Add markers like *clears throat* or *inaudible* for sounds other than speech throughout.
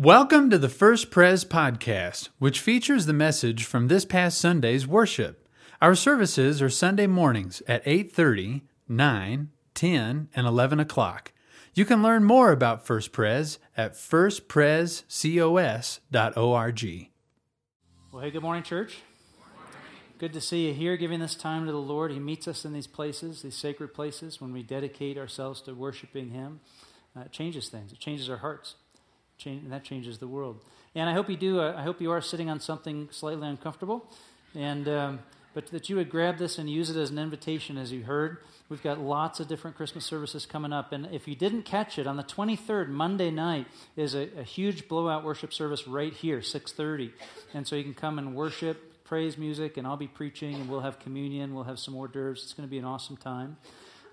Welcome to the First Pres podcast, which features the message from this past Sunday's worship. Our services are Sunday mornings at 8:30, 9, 10, and 11 o'clock. You can learn more about First Pres at firstprescos.org. Well, hey, good morning, church. Good to see you here, giving this time to the Lord. He meets us in these places, these sacred places, when we dedicate ourselves to worshiping Him. Uh, it changes things, it changes our hearts change, and that changes the world. And I hope you do. Uh, I hope you are sitting on something slightly uncomfortable, and um, but that you would grab this and use it as an invitation. As you heard, we've got lots of different Christmas services coming up, and if you didn't catch it, on the 23rd, Monday night, is a, a huge blowout worship service right here, 6:30, and so you can come and worship. Praise music, and I'll be preaching, and we'll have communion. We'll have some hors d'oeuvres. It's going to be an awesome time.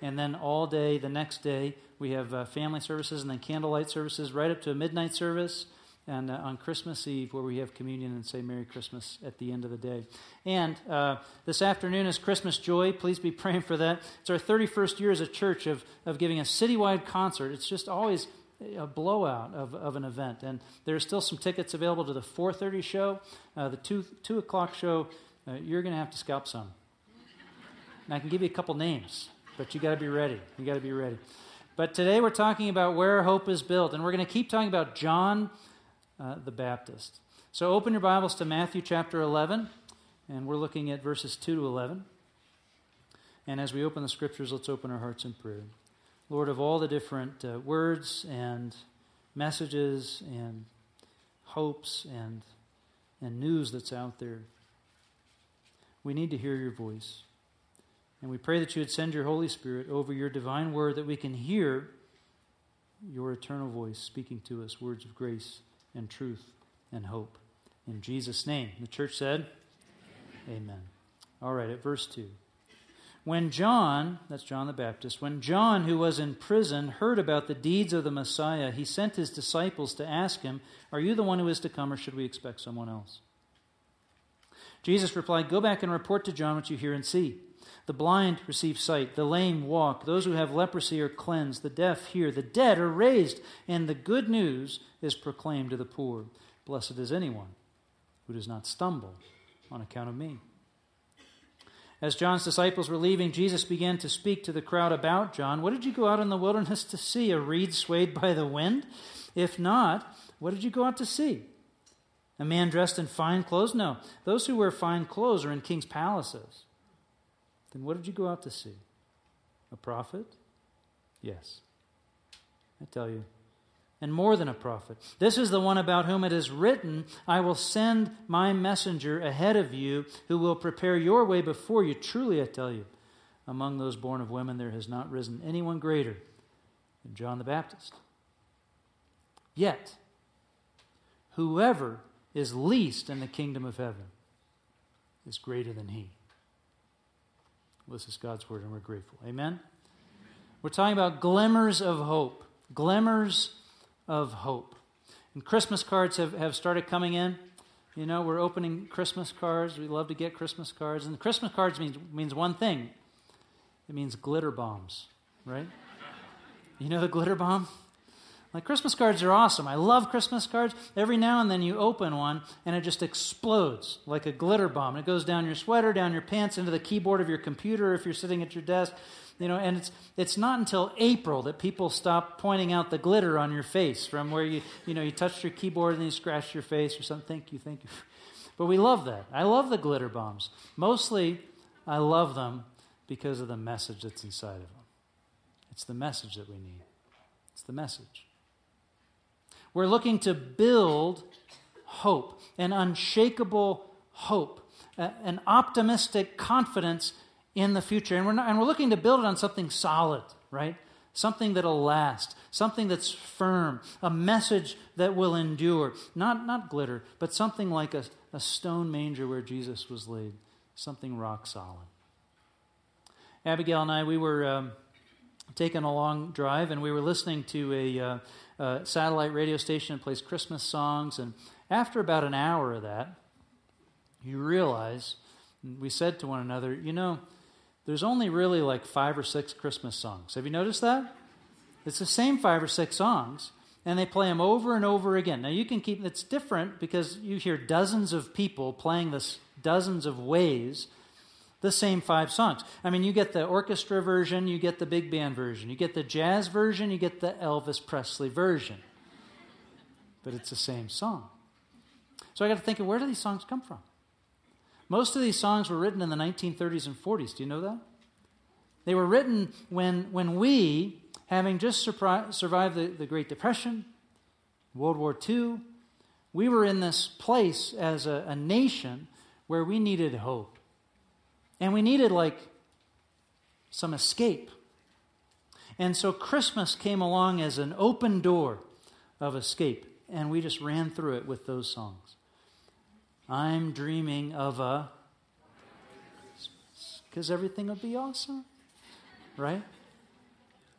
And then all day, the next day, we have uh, family services and then candlelight services right up to a midnight service. And uh, on Christmas Eve, where we have communion and say Merry Christmas at the end of the day. And uh, this afternoon is Christmas Joy. Please be *laughs* praying for that. It's our 31st year as a church of, of giving a citywide concert. It's just always a blowout of, of an event. And there are still some tickets available to the 4.30 show. Uh, the 2, 2 o'clock show, uh, you're going to have to scalp some. And I can give you a couple names, but you got to be ready. You got to be ready. But today we're talking about where hope is built, and we're going to keep talking about John uh, the Baptist. So open your Bibles to Matthew chapter 11, and we're looking at verses 2 to 11. And as we open the scriptures, let's open our hearts in prayer. Lord, of all the different uh, words and messages and hopes and, and news that's out there, we need to hear your voice. And we pray that you would send your Holy Spirit over your divine word that we can hear your eternal voice speaking to us words of grace and truth and hope. In Jesus' name. The church said, Amen. Amen. All right, at verse 2. When John, that's John the Baptist, when John, who was in prison, heard about the deeds of the Messiah, he sent his disciples to ask him, Are you the one who is to come, or should we expect someone else? Jesus replied, Go back and report to John what you hear and see. The blind receive sight, the lame walk, those who have leprosy are cleansed, the deaf hear, the dead are raised, and the good news is proclaimed to the poor. Blessed is anyone who does not stumble on account of me. As John's disciples were leaving, Jesus began to speak to the crowd about John. What did you go out in the wilderness to see? A reed swayed by the wind? If not, what did you go out to see? A man dressed in fine clothes? No. Those who wear fine clothes are in king's palaces. Then what did you go out to see? A prophet? Yes. I tell you. And more than a prophet. This is the one about whom it is written, I will send my messenger ahead of you who will prepare your way before you. Truly, I tell you, among those born of women, there has not risen anyone greater than John the Baptist. Yet, whoever is least in the kingdom of heaven is greater than he. This is God's word, and we're grateful. Amen? We're talking about glimmers of hope. Glimmers of hope. And Christmas cards have, have started coming in. You know, we're opening Christmas cards. We love to get Christmas cards. And Christmas cards means, means one thing it means glitter bombs, right? You know the glitter bomb? Like Christmas cards are awesome. I love Christmas cards. Every now and then you open one and it just explodes like a glitter bomb. It goes down your sweater, down your pants, into the keyboard of your computer if you're sitting at your desk. You know, and it's it's not until April that people stop pointing out the glitter on your face from where you you know you touched your keyboard and you scratched your face or something. Thank you, thank you. But we love that. I love the glitter bombs. Mostly, I love them because of the message that's inside of them. It's the message that we need. It's the message. We're looking to build hope, an unshakable hope, an optimistic confidence in the future. And we're, not, and we're looking to build it on something solid, right? Something that'll last, something that's firm, a message that will endure. Not, not glitter, but something like a, a stone manger where Jesus was laid, something rock solid. Abigail and I, we were um, taking a long drive and we were listening to a. Uh, uh, satellite radio station that plays Christmas songs. And after about an hour of that, you realize, we said to one another, you know, there's only really like five or six Christmas songs. Have you noticed that? It's the same five or six songs. and they play them over and over again. Now, you can keep, it's different because you hear dozens of people playing this dozens of ways the same five songs. I mean, you get the orchestra version, you get the big band version, you get the jazz version, you get the Elvis Presley version. But it's the same song. So I got to think of where do these songs come from? Most of these songs were written in the 1930s and 40s. Do you know that? They were written when, when we, having just survived the, the Great Depression, World War II, we were in this place as a, a nation where we needed hope. And we needed, like, some escape. And so Christmas came along as an open door of escape, and we just ran through it with those songs. I'm dreaming of a because everything will be awesome, right?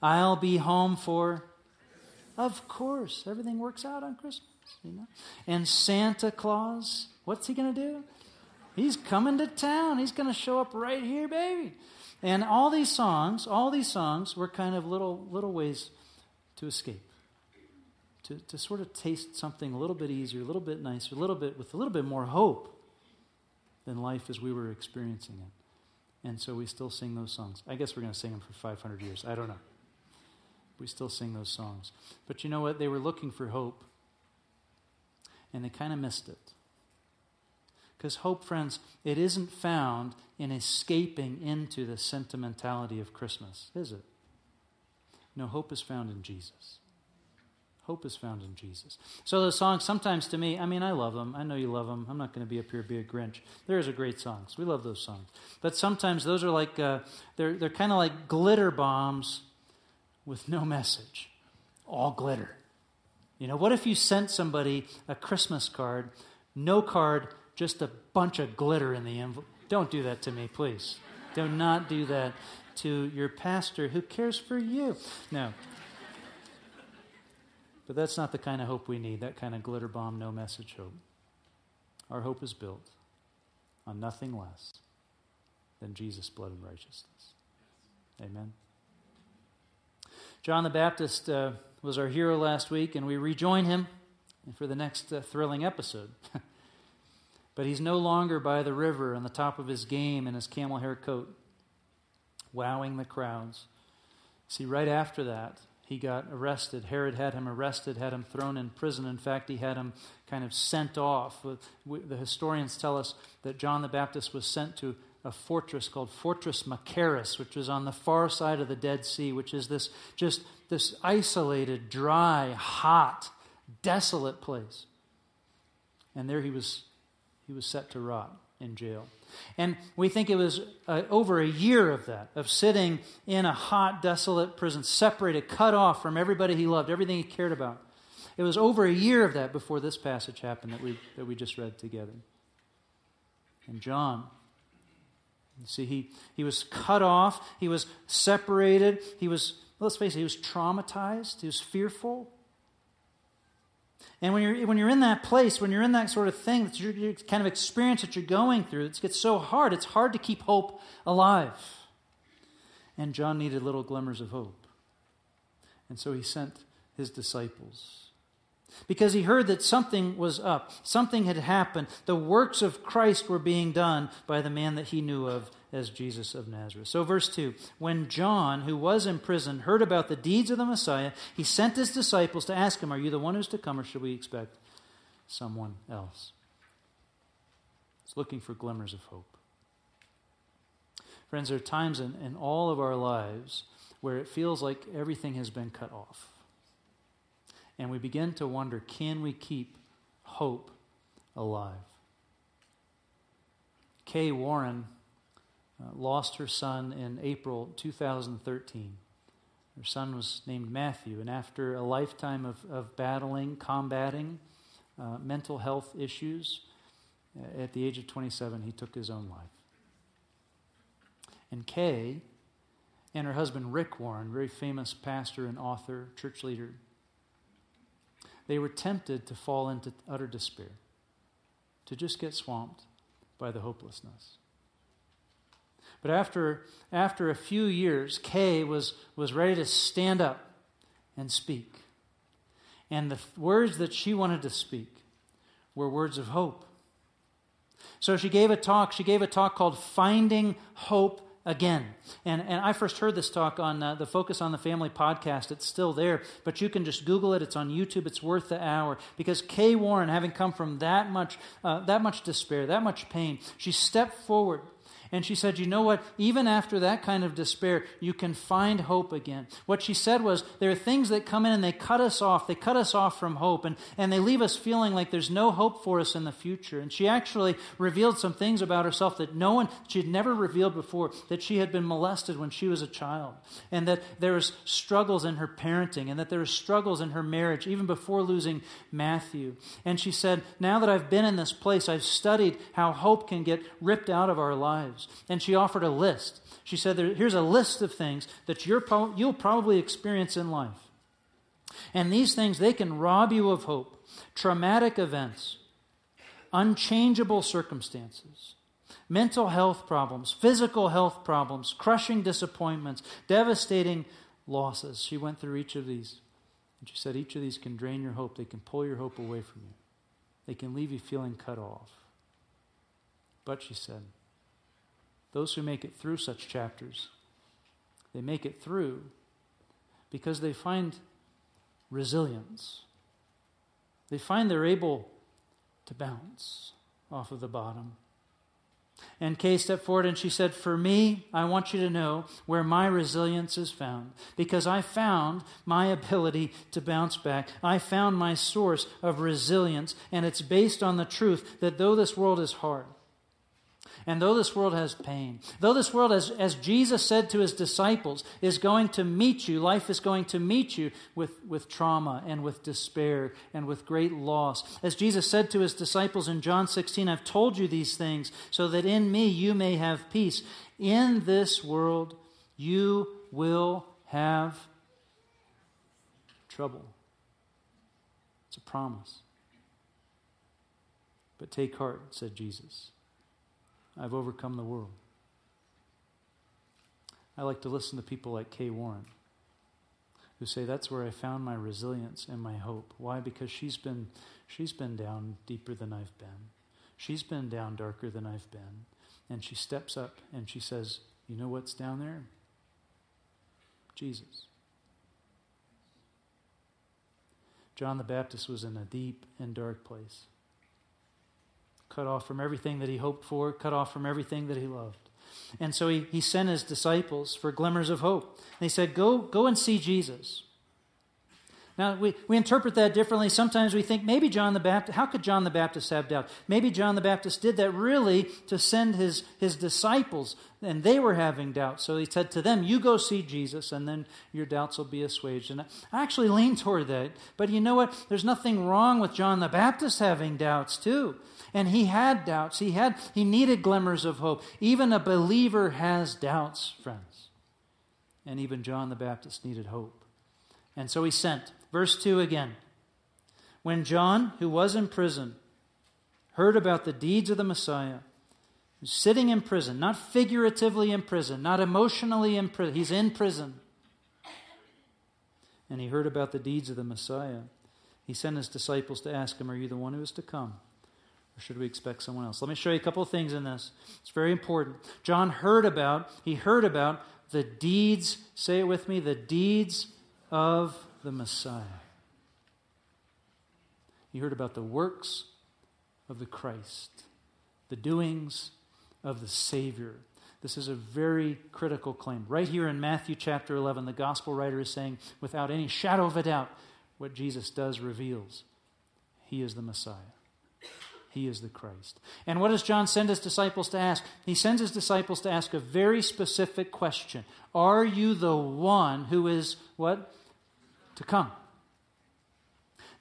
I'll be home for, of course, everything works out on Christmas, you know. And Santa Claus, what's he going to do? He's coming to town. He's going to show up right here, baby. And all these songs, all these songs were kind of little little ways to escape. To, to sort of taste something a little bit easier, a little bit nicer, a little bit with a little bit more hope than life as we were experiencing it. And so we still sing those songs. I guess we're going to sing them for 500 years. I don't know. We still sing those songs. But you know what? They were looking for hope, and they kind of missed it. Because hope, friends, it isn't found in escaping into the sentimentality of Christmas, is it? No, hope is found in Jesus. Hope is found in Jesus. So those songs, sometimes to me, I mean, I love them. I know you love them. I'm not going to be up here be a Grinch. There's a great songs. We love those songs. But sometimes those are like uh, they're they're kind of like glitter bombs with no message, all glitter. You know, what if you sent somebody a Christmas card, no card, just a bunch of glitter in the envelope. Don't do that to me, please. Do not do that to your pastor who cares for you. No. But that's not the kind of hope we need, that kind of glitter bomb, no message hope. Our hope is built on nothing less than Jesus' blood and righteousness. Amen. John the Baptist uh, was our hero last week, and we rejoin him for the next uh, thrilling episode. *laughs* But he's no longer by the river on the top of his game in his camel hair coat, wowing the crowds. See, right after that, he got arrested. Herod had him arrested, had him thrown in prison. In fact, he had him kind of sent off. The historians tell us that John the Baptist was sent to a fortress called Fortress Machaerus, which was on the far side of the Dead Sea, which is this just this isolated, dry, hot, desolate place. And there he was he was set to rot in jail. And we think it was uh, over a year of that, of sitting in a hot, desolate prison, separated, cut off from everybody he loved, everything he cared about. It was over a year of that before this passage happened that we, that we just read together. And John, you see, he, he was cut off, he was separated, he was, let's face it, he was traumatized, he was fearful. And when you're, when you're in that place, when you're in that sort of thing, that your, your kind of experience that you're going through, it gets so hard, it's hard to keep hope alive. And John needed little glimmers of hope. And so he sent his disciples. Because he heard that something was up, something had happened. The works of Christ were being done by the man that he knew of as Jesus of Nazareth. So, verse 2 When John, who was in prison, heard about the deeds of the Messiah, he sent his disciples to ask him, Are you the one who's to come, or should we expect someone else? It's looking for glimmers of hope. Friends, there are times in, in all of our lives where it feels like everything has been cut off. And we begin to wonder can we keep hope alive? Kay Warren uh, lost her son in April 2013. Her son was named Matthew, and after a lifetime of, of battling, combating uh, mental health issues, uh, at the age of 27, he took his own life. And Kay and her husband Rick Warren, very famous pastor and author, church leader, they were tempted to fall into utter despair, to just get swamped by the hopelessness. But after, after a few years, Kay was, was ready to stand up and speak. And the words that she wanted to speak were words of hope. So she gave a talk. She gave a talk called Finding Hope Again. And, and I first heard this talk on uh, the Focus on the Family podcast. It's still there, but you can just Google it. It's on YouTube. It's worth the hour. Because Kay Warren, having come from that much, uh, that much despair, that much pain, she stepped forward and she said, You know what? Even after that kind of despair, you can find hope again. What she said was, There are things that come in and they cut us off. They cut us off from hope, and, and they leave us feeling like there's no hope for us in the future. And she actually revealed some things about herself that no one, she had never revealed before, that she had been molested when she was a child, and that there was struggles in her parenting, and that there were struggles in her marriage, even before losing Matthew. And she said, Now that I've been in this place, I've studied how hope can get ripped out of our lives And she offered a list. She said, Here's a list of things that you're pro- you'll probably experience in life. And these things, they can rob you of hope. Traumatic events, unchangeable circumstances, mental health problems, physical health problems, crushing disappointments, devastating losses. She went through each of these. And she said, Each of these can drain your hope. They can pull your hope away from you, they can leave you feeling cut off. But she said, those who make it through such chapters, they make it through because they find resilience. They find they're able to bounce off of the bottom. And Kay stepped forward and she said, For me, I want you to know where my resilience is found. Because I found my ability to bounce back. I found my source of resilience. And it's based on the truth that though this world is hard, and though this world has pain, though this world, as, as Jesus said to his disciples, is going to meet you, life is going to meet you with, with trauma and with despair and with great loss. As Jesus said to his disciples in John 16, I've told you these things so that in me you may have peace. In this world you will have trouble. It's a promise. But take heart, said Jesus. I've overcome the world. I like to listen to people like Kay Warren who say that's where I found my resilience and my hope. Why? Because she's been she's been down deeper than I've been. She's been down darker than I've been. And she steps up and she says, "You know what's down there? Jesus." John the Baptist was in a deep and dark place cut off from everything that he hoped for, cut off from everything that he loved. And so he, he sent his disciples for glimmers of hope. He said, Go, go and see Jesus. Now, we, we interpret that differently. Sometimes we think maybe John the Baptist, how could John the Baptist have doubt? Maybe John the Baptist did that really to send his, his disciples, and they were having doubts. So he said to them, You go see Jesus, and then your doubts will be assuaged. And I actually lean toward that. But you know what? There's nothing wrong with John the Baptist having doubts, too. And he had doubts. He had he needed glimmers of hope. Even a believer has doubts, friends. And even John the Baptist needed hope. And so he sent. Verse 2 again. When John, who was in prison, heard about the deeds of the Messiah, sitting in prison, not figuratively in prison, not emotionally in prison, he's in prison. And he heard about the deeds of the Messiah. He sent his disciples to ask him, Are you the one who is to come? Or should we expect someone else? Let me show you a couple of things in this. It's very important. John heard about, he heard about the deeds, say it with me, the deeds of the Messiah. He heard about the works of the Christ, the doings of the Savior. This is a very critical claim. Right here in Matthew chapter 11, the gospel writer is saying, without any shadow of a doubt, what Jesus does reveals he is the Messiah. He is the Christ. And what does John send his disciples to ask? He sends his disciples to ask a very specific question Are you the one who is what? To come.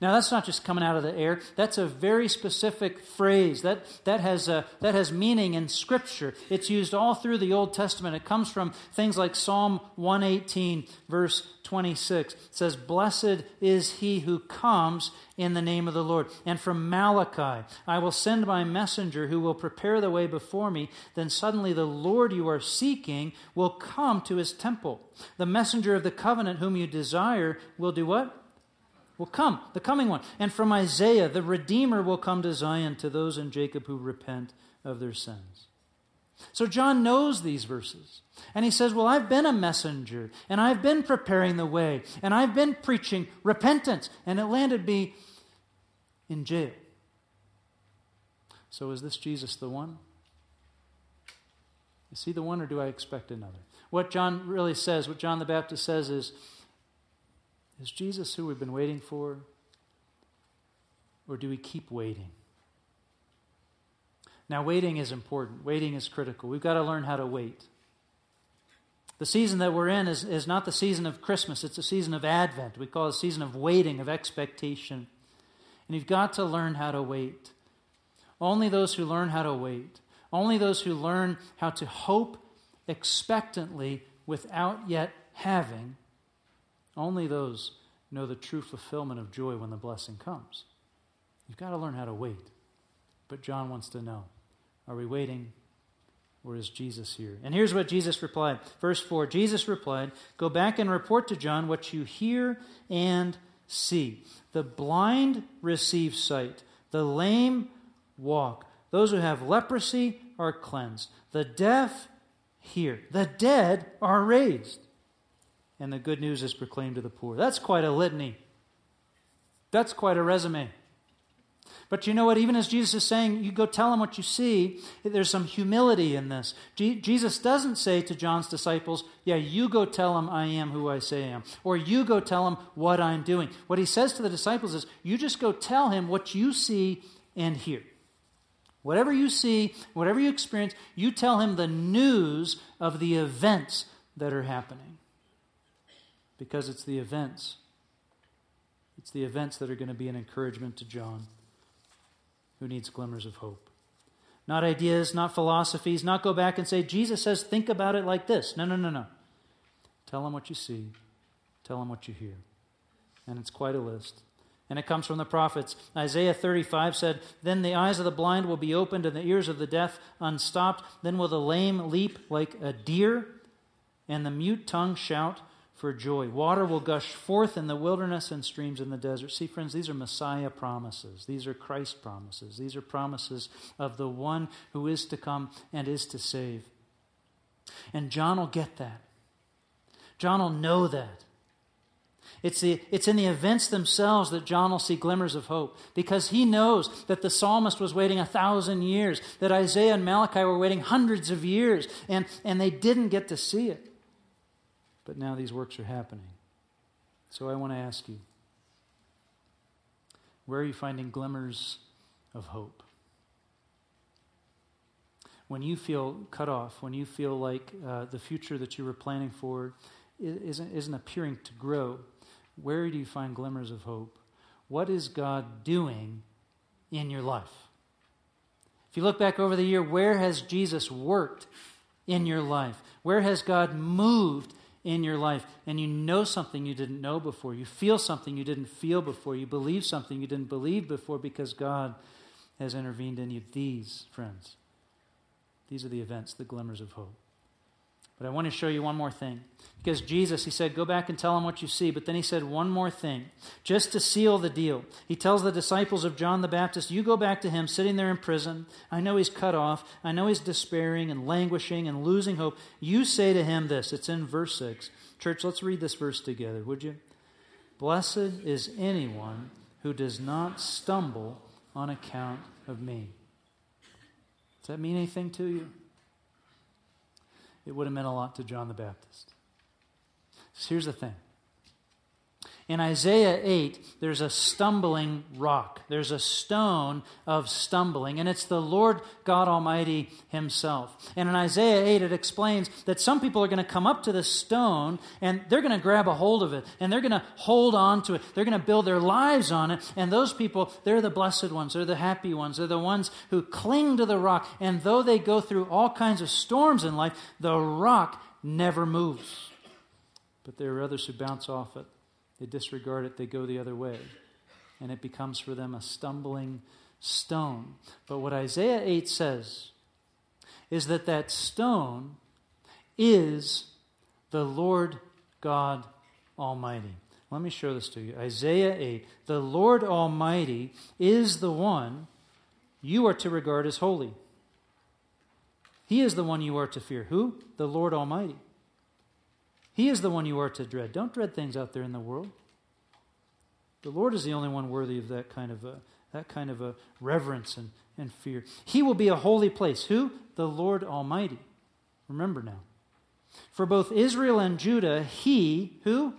Now, that's not just coming out of the air. That's a very specific phrase. That, that, has, a, that has meaning in Scripture. It's used all through the Old Testament. It comes from things like Psalm 118, verse 26. It says, Blessed is he who comes in the name of the Lord. And from Malachi, I will send my messenger who will prepare the way before me. Then suddenly the Lord you are seeking will come to his temple. The messenger of the covenant whom you desire will do what? Will come, the coming one. And from Isaiah, the Redeemer will come to Zion to those in Jacob who repent of their sins. So John knows these verses. And he says, Well, I've been a messenger, and I've been preparing the way, and I've been preaching repentance, and it landed me in jail. So is this Jesus the one? Is he the one, or do I expect another? What John really says, what John the Baptist says is, is Jesus who we've been waiting for? Or do we keep waiting? Now, waiting is important. Waiting is critical. We've got to learn how to wait. The season that we're in is, is not the season of Christmas, it's a season of Advent. We call it a season of waiting, of expectation. And you've got to learn how to wait. Only those who learn how to wait, only those who learn how to hope expectantly without yet having, only those know the true fulfillment of joy when the blessing comes. You've got to learn how to wait. But John wants to know are we waiting or is Jesus here? And here's what Jesus replied. Verse 4 Jesus replied, Go back and report to John what you hear and see. The blind receive sight, the lame walk, those who have leprosy are cleansed, the deaf hear, the dead are raised, and the good news is proclaimed to the poor. That's quite a litany. That's quite a resume. But you know what? Even as Jesus is saying, you go tell him what you see, there's some humility in this. Jesus doesn't say to John's disciples, Yeah, you go tell him I am who I say I am. Or you go tell him what I'm doing. What he says to the disciples is, You just go tell him what you see and hear. Whatever you see, whatever you experience, you tell him the news of the events that are happening. Because it's the events. It's the events that are going to be an encouragement to John who needs glimmers of hope. Not ideas, not philosophies, not go back and say, Jesus says, think about it like this. No, no, no, no. Tell him what you see, tell him what you hear. And it's quite a list. And it comes from the prophets. Isaiah 35 said, Then the eyes of the blind will be opened and the ears of the deaf unstopped. Then will the lame leap like a deer and the mute tongue shout for joy. Water will gush forth in the wilderness and streams in the desert. See, friends, these are Messiah promises. These are Christ promises. These are promises of the one who is to come and is to save. And John will get that. John will know that. It's, the, it's in the events themselves that John will see glimmers of hope because he knows that the psalmist was waiting a thousand years, that Isaiah and Malachi were waiting hundreds of years, and, and they didn't get to see it. But now these works are happening. So I want to ask you where are you finding glimmers of hope? When you feel cut off, when you feel like uh, the future that you were planning for isn't, isn't appearing to grow, where do you find glimmers of hope? What is God doing in your life? If you look back over the year, where has Jesus worked in your life? Where has God moved in your life and you know something you didn't know before, you feel something you didn't feel before, you believe something you didn't believe before because God has intervened in you. These, friends, these are the events, the glimmers of hope. But I want to show you one more thing. Because Jesus, he said, go back and tell him what you see. But then he said one more thing, just to seal the deal. He tells the disciples of John the Baptist, you go back to him sitting there in prison. I know he's cut off. I know he's despairing and languishing and losing hope. You say to him this. It's in verse 6. Church, let's read this verse together, would you? Blessed is anyone who does not stumble on account of me. Does that mean anything to you? It would have meant a lot to John the Baptist. So here's the thing in Isaiah 8, there's a stumbling rock. There's a stone of stumbling, and it's the Lord God Almighty Himself. And in Isaiah 8, it explains that some people are going to come up to this stone and they're going to grab a hold of it and they're going to hold on to it. They're going to build their lives on it. And those people, they're the blessed ones. They're the happy ones. They're the ones who cling to the rock. And though they go through all kinds of storms in life, the rock never moves. But there are others who bounce off it they disregard it, they go the other way. And it becomes for them a stumbling stone. But what Isaiah 8 says is that that stone is the Lord God Almighty. Let me show this to you. Isaiah 8. The Lord Almighty is the one you are to regard as holy. He is the one you are to fear. Who? The Lord Almighty. He is the one you are to dread. Don't dread things out there in the world. The Lord is the only one worthy of that kind of a, that kind of a reverence and, and fear. He will be a holy place. Who? The Lord Almighty. Remember now. For both Israel and Judah, he, who?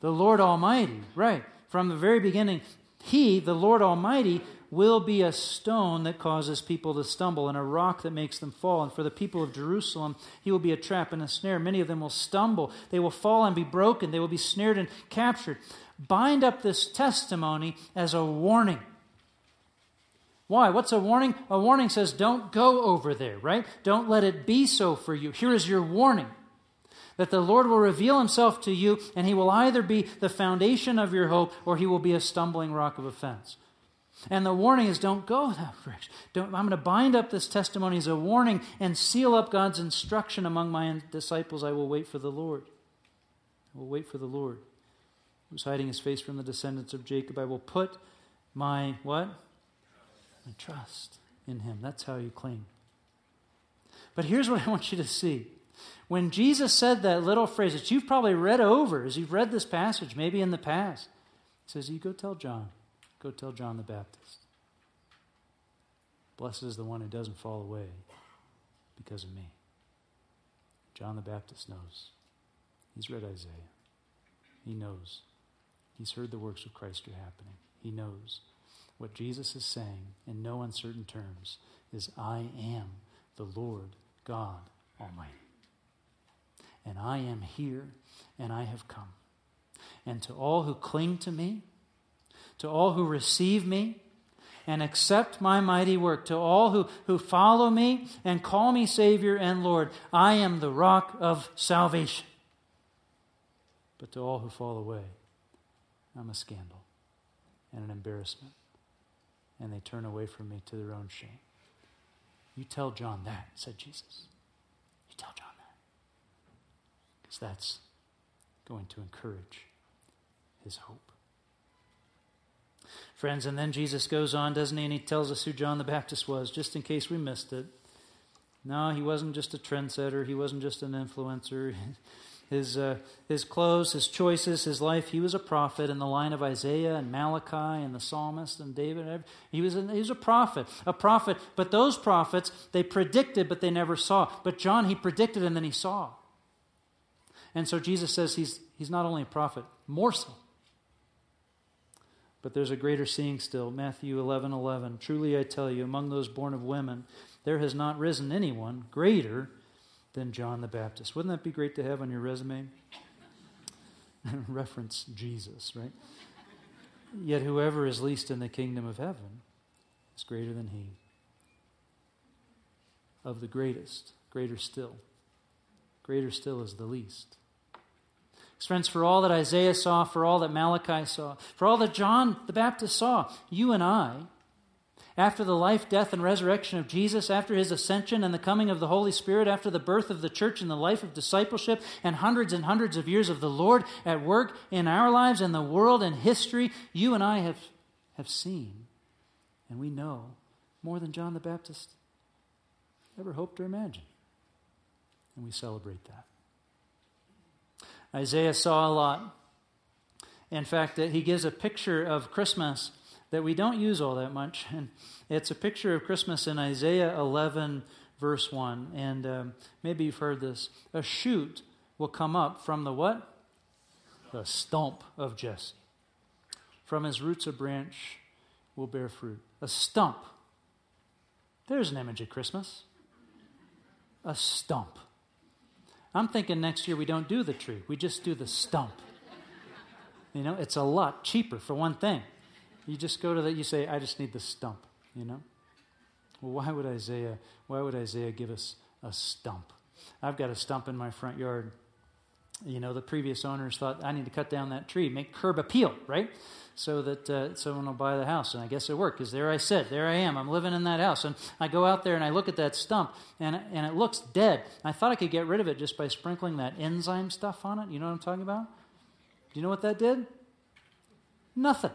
The Lord Almighty. Right. From the very beginning, he, the Lord Almighty, will be a stone that causes people to stumble and a rock that makes them fall. And for the people of Jerusalem, he will be a trap and a snare. Many of them will stumble. They will fall and be broken. They will be snared and captured. Bind up this testimony as a warning. Why? What's a warning? A warning says, don't go over there, right? Don't let it be so for you. Here is your warning that the Lord will reveal himself to you, and he will either be the foundation of your hope or he will be a stumbling rock of offense. And the warning is don't go that direction. Don't, I'm going to bind up this testimony as a warning and seal up God's instruction among my disciples. I will wait for the Lord. I will wait for the Lord. Who's hiding his face from the descendants of Jacob? I will put my what? My trust in him. That's how you cling. But here's what I want you to see. When Jesus said that little phrase that you've probably read over as you've read this passage, maybe in the past, he says, You go tell John. Go tell John the Baptist. Blessed is the one who doesn't fall away because of me. John the Baptist knows. He's read Isaiah. He knows. He's heard the works of Christ are happening. He knows. What Jesus is saying in no uncertain terms is, I am the Lord God Almighty. And I am here and I have come. And to all who cling to me, to all who receive me and accept my mighty work, to all who, who follow me and call me Savior and Lord, I am the rock of salvation. But to all who fall away, I'm a scandal and an embarrassment, and they turn away from me to their own shame. You tell John that, said Jesus. You tell John that. Because that's going to encourage his hope. Friends, and then Jesus goes on, doesn't he? And he tells us who John the Baptist was, just in case we missed it. No, he wasn't just a trendsetter, he wasn't just an influencer. *laughs* His, uh, his clothes, his choices, his life, he was a prophet in the line of Isaiah and Malachi and the psalmist and David. He was, a, he was a prophet, a prophet. But those prophets, they predicted, but they never saw. But John, he predicted and then he saw. And so Jesus says he's, he's not only a prophet, more so. But there's a greater seeing still. Matthew 11 11. Truly I tell you, among those born of women, there has not risen anyone greater than John the Baptist. Wouldn't that be great to have on your resume? *laughs* Reference Jesus, right? Yet whoever is least in the kingdom of heaven is greater than he. Of the greatest, greater still. Greater still is the least. Friends, for all that Isaiah saw, for all that Malachi saw, for all that John the Baptist saw, you and I, after the life, death, and resurrection of Jesus, after his ascension and the coming of the Holy Spirit, after the birth of the church and the life of discipleship, and hundreds and hundreds of years of the Lord at work in our lives and the world and history, you and I have, have seen and we know more than John the Baptist ever hoped or imagined. And we celebrate that. Isaiah saw a lot. In fact, that he gives a picture of Christmas that we don't use all that much. And it's a picture of Christmas in Isaiah 11, verse 1. And um, maybe you've heard this. A shoot will come up from the what? The stump of Jesse. From his roots, a branch will bear fruit. A stump. There's an image of Christmas. A stump. I'm thinking next year we don't do the tree, we just do the stump. You know, it's a lot cheaper for one thing. You just go to that, you say, I just need the stump, you know? Well, why would Isaiah, why would Isaiah give us a stump? I've got a stump in my front yard. You know, the previous owners thought, I need to cut down that tree, make curb appeal, right? so that uh, someone will buy the house. And I guess it worked because there I sit, there I am, I'm living in that house. And I go out there and I look at that stump and, and it looks dead. I thought I could get rid of it just by sprinkling that enzyme stuff on it. You know what I'm talking about? Do you know what that did? Nothing.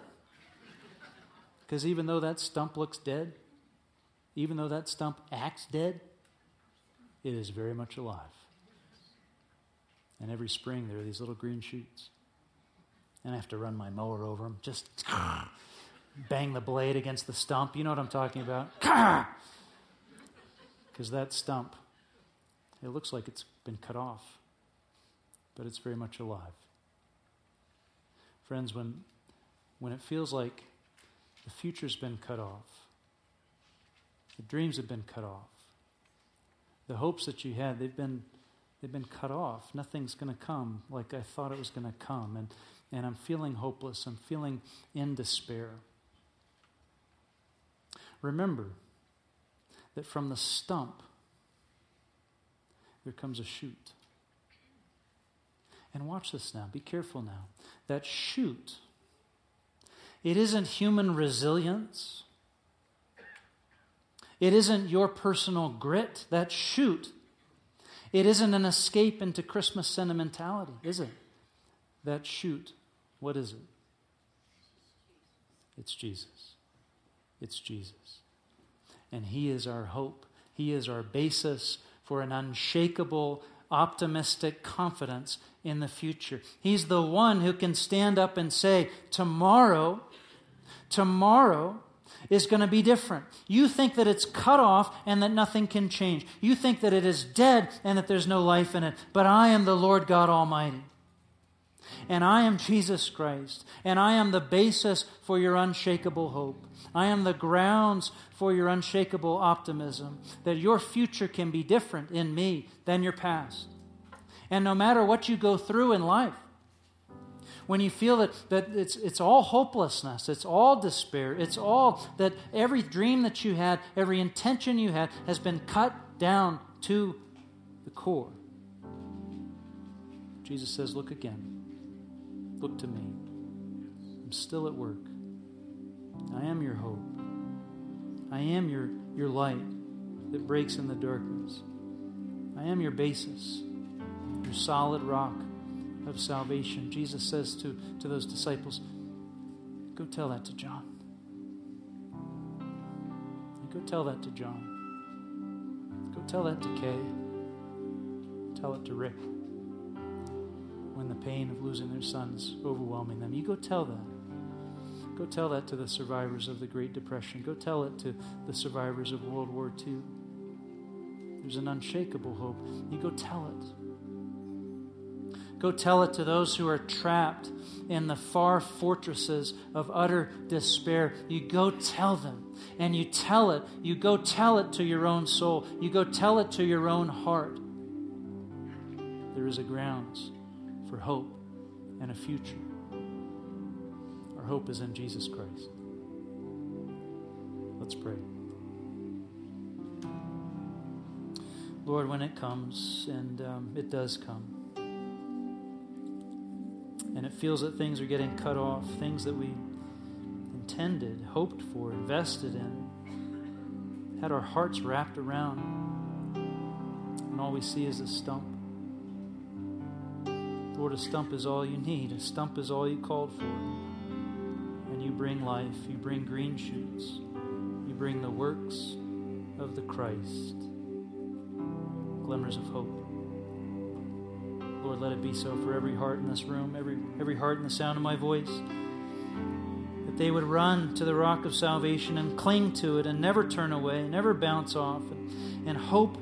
Because even though that stump looks dead, even though that stump acts dead, it is very much alive. And every spring there are these little green shoots. And I have to run my mower over them, just *clears throat* bang the blade against the stump. You know what I'm talking about? *clears throat* Because that stump, it looks like it's been cut off, but it's very much alive. Friends, when, when it feels like the future's been cut off, the dreams have been cut off, the hopes that you had, they've been, they've been cut off. Nothing's going to come like I thought it was going to come. And, and I'm feeling hopeless. I'm feeling in despair. Remember that from the stump, there comes a shoot. And watch this now. Be careful now. That shoot, it isn't human resilience. It isn't your personal grit. That shoot, it isn't an escape into Christmas sentimentality, is it? That shoot, what is it? It's Jesus. It's Jesus. And He is our hope. He is our basis for an unshakable, optimistic confidence in the future. He's the one who can stand up and say, Tomorrow, tomorrow is going to be different. You think that it's cut off and that nothing can change. You think that it is dead and that there's no life in it. But I am the Lord God Almighty. And I am Jesus Christ. And I am the basis for your unshakable hope. I am the grounds for your unshakable optimism that your future can be different in me than your past. And no matter what you go through in life, when you feel that, that it's, it's all hopelessness, it's all despair, it's all that every dream that you had, every intention you had has been cut down to the core. Jesus says, Look again. Look to me. I'm still at work. I am your hope. I am your, your light that breaks in the darkness. I am your basis, your solid rock of salvation. Jesus says to, to those disciples, Go tell that to John. Go tell that to John. Go tell that to Kay. Tell it to Rick. When the pain of losing their son's overwhelming them, you go tell that. Go tell that to the survivors of the Great Depression. Go tell it to the survivors of World War II. There's an unshakable hope. You go tell it. Go tell it to those who are trapped in the far fortresses of utter despair. You go tell them. And you tell it. You go tell it to your own soul. You go tell it to your own heart. There is a grounds for hope and a future. Our hope is in Jesus Christ. Let's pray. Lord, when it comes, and um, it does come, and it feels that things are getting cut off, things that we intended, hoped for, invested in, had our hearts wrapped around, and all we see is a stump. Lord, a stump is all you need, a stump is all you called for. And you bring life, you bring green shoots, you bring the works of the Christ, glimmers of hope. Lord, let it be so for every heart in this room, every, every heart in the sound of my voice. That they would run to the rock of salvation and cling to it and never turn away, never bounce off, and, and hope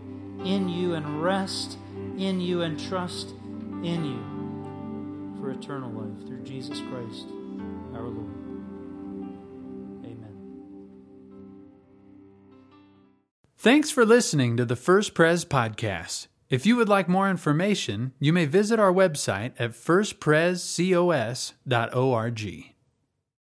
in you and rest in you and trust in you for eternal life through Jesus Christ our Lord. Amen. Thanks for listening to the First Pres podcast. If you would like more information, you may visit our website at firstprescos.org.